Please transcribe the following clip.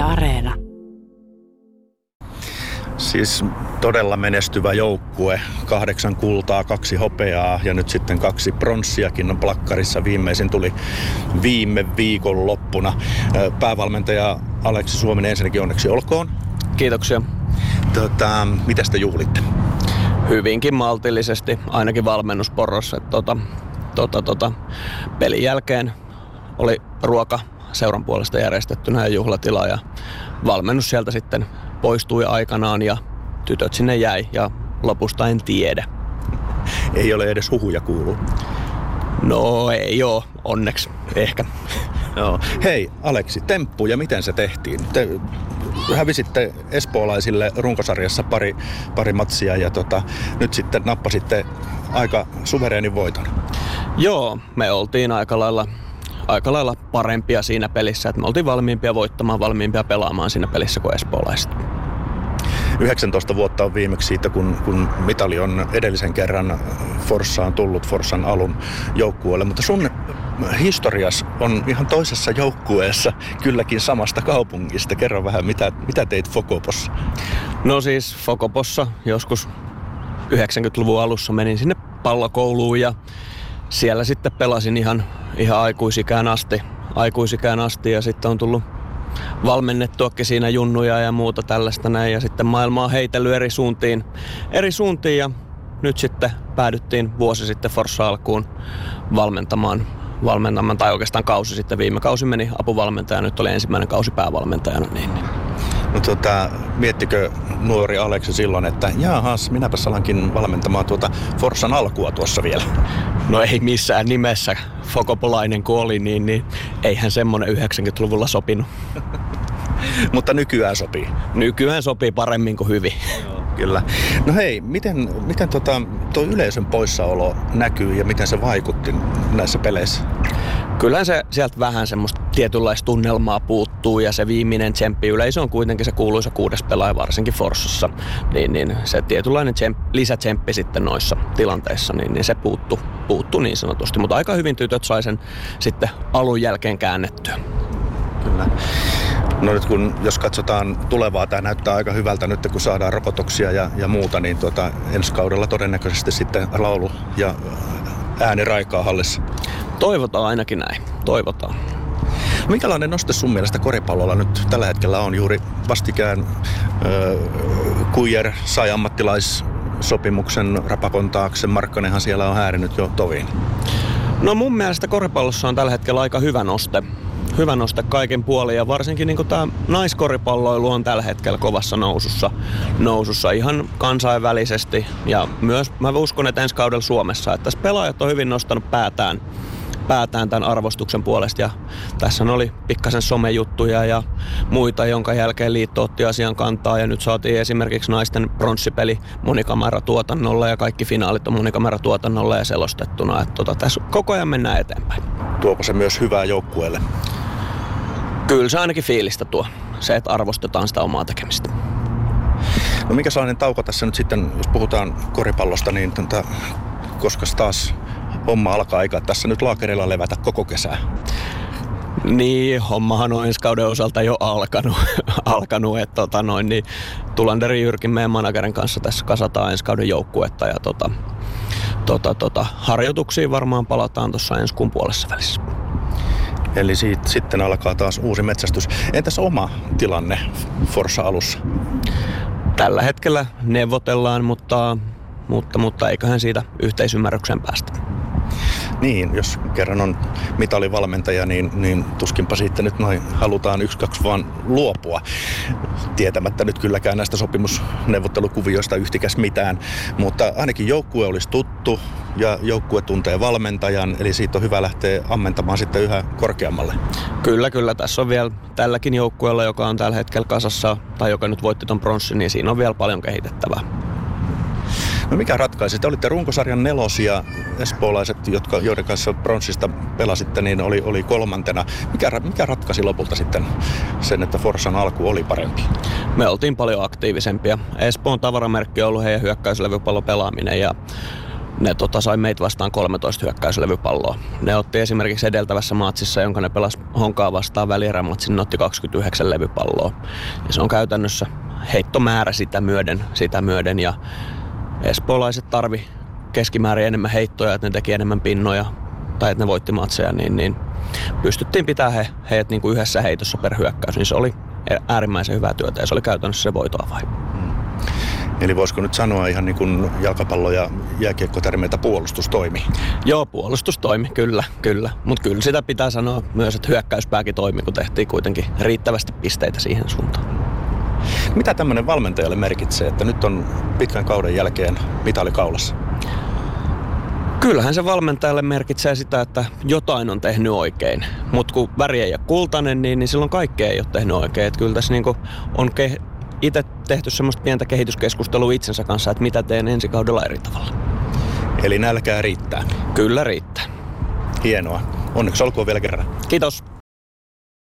Yle Areena. Siis todella menestyvä joukkue. Kahdeksan kultaa, kaksi hopeaa ja nyt sitten kaksi pronssiakin on plakkarissa. Viimeisin tuli viime viikon loppuna. Päävalmentaja Aleksi Suominen ensinnäkin onneksi olkoon. Kiitoksia. Tota, mitä te juhlitte? Hyvinkin maltillisesti, ainakin valmennusporrossa. Tota, tota, tota, pelin jälkeen oli ruoka seuran puolesta järjestettynä ja juhlatila ja valmennus sieltä sitten poistui aikanaan ja tytöt sinne jäi ja lopusta en tiedä. Ei ole edes huhuja kuulu. No ei oo, onneksi, ehkä. Joo. Hei Aleksi, temppu ja miten se tehtiin? Te hävisitte espoolaisille runkosarjassa pari, pari matsia ja tota, nyt sitten nappasitte aika suvereenin voiton. Joo, me oltiin aika lailla aika lailla parempia siinä pelissä, että me oltiin valmiimpia voittamaan, valmiimpia pelaamaan siinä pelissä kuin espoolaiset. 19 vuotta on viimeksi siitä, kun, kun mitali on edellisen kerran Forssaan tullut, Forssan alun joukkueelle, mutta sun historias on ihan toisessa joukkueessa, kylläkin samasta kaupungista. Kerro vähän, mitä, mitä teit Fokopossa? No siis Fokopossa joskus 90-luvun alussa menin sinne pallokouluun ja siellä sitten pelasin ihan, ihan aikuisikään asti, aikuisikään asti ja sitten on tullut valmennettuakin siinä junnuja ja muuta tällaista näin. Ja sitten maailma on heitellyt eri suuntiin, eri suuntiin ja nyt sitten päädyttiin vuosi sitten Forssa alkuun valmentamaan valmentamaan, tai oikeastaan kausi sitten. Viime kausi meni apuvalmentaja, nyt oli ensimmäinen kausi päävalmentajana. Niin, niin. No tota, miettikö nuori Aleksi silloin, että jaahas, minäpä alankin valmentamaan tuota Forssan alkua tuossa vielä? No ei missään nimessä. Fokopolainen kun oli, niin, niin eihän semmonen 90-luvulla sopinut. Mutta nykyään sopii. Nykyään sopii paremmin kuin hyvin. Kyllä. No hei, miten, miten tota, tuo yleisön poissaolo näkyy ja miten se vaikutti näissä peleissä? Kyllähän se sieltä vähän semmoista tietynlaista tunnelmaa puuttuu ja se viimeinen tsemppi yleisö on kuitenkin se kuuluisa kuudes pelaaja varsinkin Forssossa. Niin, niin se tietynlainen tsemp, lisätsemppi sitten noissa tilanteissa, niin, niin se puuttu, puuttu niin sanotusti. Mutta aika hyvin tytöt sai sen sitten alun jälkeen käännettyä. Kyllä. No nyt kun, jos katsotaan tulevaa, tämä näyttää aika hyvältä nyt, kun saadaan rokotuksia ja, ja muuta, niin tuota, ensi kaudella todennäköisesti sitten laulu ja ääni raikaa hallissa. Toivotaan ainakin näin. Toivotaan. Minkälainen noste sun mielestä koripallolla nyt tällä hetkellä on? Juuri vastikään äh, Kuijer sai ammattilaissopimuksen rapakon taakse. Markkanenhan siellä on häärinyt jo toviin. No mun mielestä koripallossa on tällä hetkellä aika hyvä noste hyvä noste kaiken puolin ja varsinkin niin tämä naiskoripalloilu on tällä hetkellä kovassa nousussa, nousussa ihan kansainvälisesti ja myös mä uskon, että ensi kaudella Suomessa, että tässä pelaajat on hyvin nostanut päätään päätään tämän arvostuksen puolesta. Ja tässä oli pikkasen somejuttuja ja muita, jonka jälkeen liitto otti asian kantaa. Ja nyt saatiin esimerkiksi naisten pronssipeli monikameratuotannolla ja kaikki finaalit on monikameratuotannolla ja selostettuna. Että tota, tässä koko ajan mennään eteenpäin. Tuoko se myös hyvää joukkueelle? Kyllä se ainakin fiilistä tuo. Se, että arvostetaan sitä omaa tekemistä. No mikä sellainen tauko tässä nyt sitten, jos puhutaan koripallosta, niin tota, koska taas homma alkaa aika tässä nyt laakereilla levätä koko kesää? Niin, hommahan on ensi kauden osalta jo alkanut, alkanut että tota noin, niin Tulanderi Jyrkin meidän managerin kanssa tässä kasataan ensi kauden joukkuetta ja tota, tota, tota, harjoituksiin varmaan palataan tuossa ensi kuun puolessa välissä. Eli siitä sitten alkaa taas uusi metsästys. Entäs oma tilanne Forsa alussa? Tällä hetkellä neuvotellaan, mutta, mutta, mutta eiköhän siitä yhteisymmärryksen päästä. Niin, jos kerran on mitalivalmentaja, niin, niin tuskinpa siitä nyt noin halutaan yksi, kaksi vaan luopua. Tietämättä nyt kylläkään näistä sopimusneuvottelukuvioista yhtikäs mitään, mutta ainakin joukkue olisi tuttu ja joukkue tuntee valmentajan, eli siitä on hyvä lähteä ammentamaan sitten yhä korkeammalle. Kyllä, kyllä. Tässä on vielä tälläkin joukkueella, joka on tällä hetkellä kasassa, tai joka nyt voitti ton pronssin, niin siinä on vielä paljon kehitettävää. No mikä ratkaisi? Te olitte runkosarjan nelosia, espoolaiset, jotka, joiden kanssa pronssista pelasitte, niin oli, oli kolmantena. Mikä, mikä ratkaisi lopulta sitten sen, että Forssan alku oli parempi? Me oltiin paljon aktiivisempia. Espoon tavaramerkki on ollut heidän hyökkäyslevypallon pelaaminen ja ne tota, sai meitä vastaan 13 hyökkäyslevypalloa. Ne otti esimerkiksi edeltävässä matsissa, jonka ne pelas Honkaa vastaan välierämatsin, ne otti 29 levypalloa. Ja se on käytännössä heittomäärä sitä myöden, sitä myöden ja espoolaiset tarvi keskimäärin enemmän heittoja, että ne teki enemmän pinnoja tai että ne voitti matseja, niin, niin pystyttiin pitämään he, heidät niin kuin yhdessä heitossa per hyökkäys, niin se oli äärimmäisen hyvää työtä ja se oli käytännössä se voitoa vai. Mm. Eli voisiko nyt sanoa ihan niin kuin jalkapallo- ja jääkiekkotermeitä puolustustoimi? Joo, puolustustoimi, kyllä, kyllä. Mutta kyllä sitä pitää sanoa myös, että hyökkäyspääkin toimi, kun tehtiin kuitenkin riittävästi pisteitä siihen suuntaan. Mitä tämmöinen valmentajalle merkitsee, että nyt on pitkän kauden jälkeen mitali kaulassa? Kyllähän se valmentajalle merkitsee sitä, että jotain on tehnyt oikein. Mutta kun väri ei ole kultainen, niin, niin silloin kaikkea ei ole tehnyt oikein. Et kyllä tässä niinku on ke- itse tehty semmoista pientä kehityskeskustelua itsensä kanssa, että mitä teen ensi kaudella eri tavalla. Eli nälkää riittää? Kyllä riittää. Hienoa. Onneksi olkoon vielä kerran. Kiitos.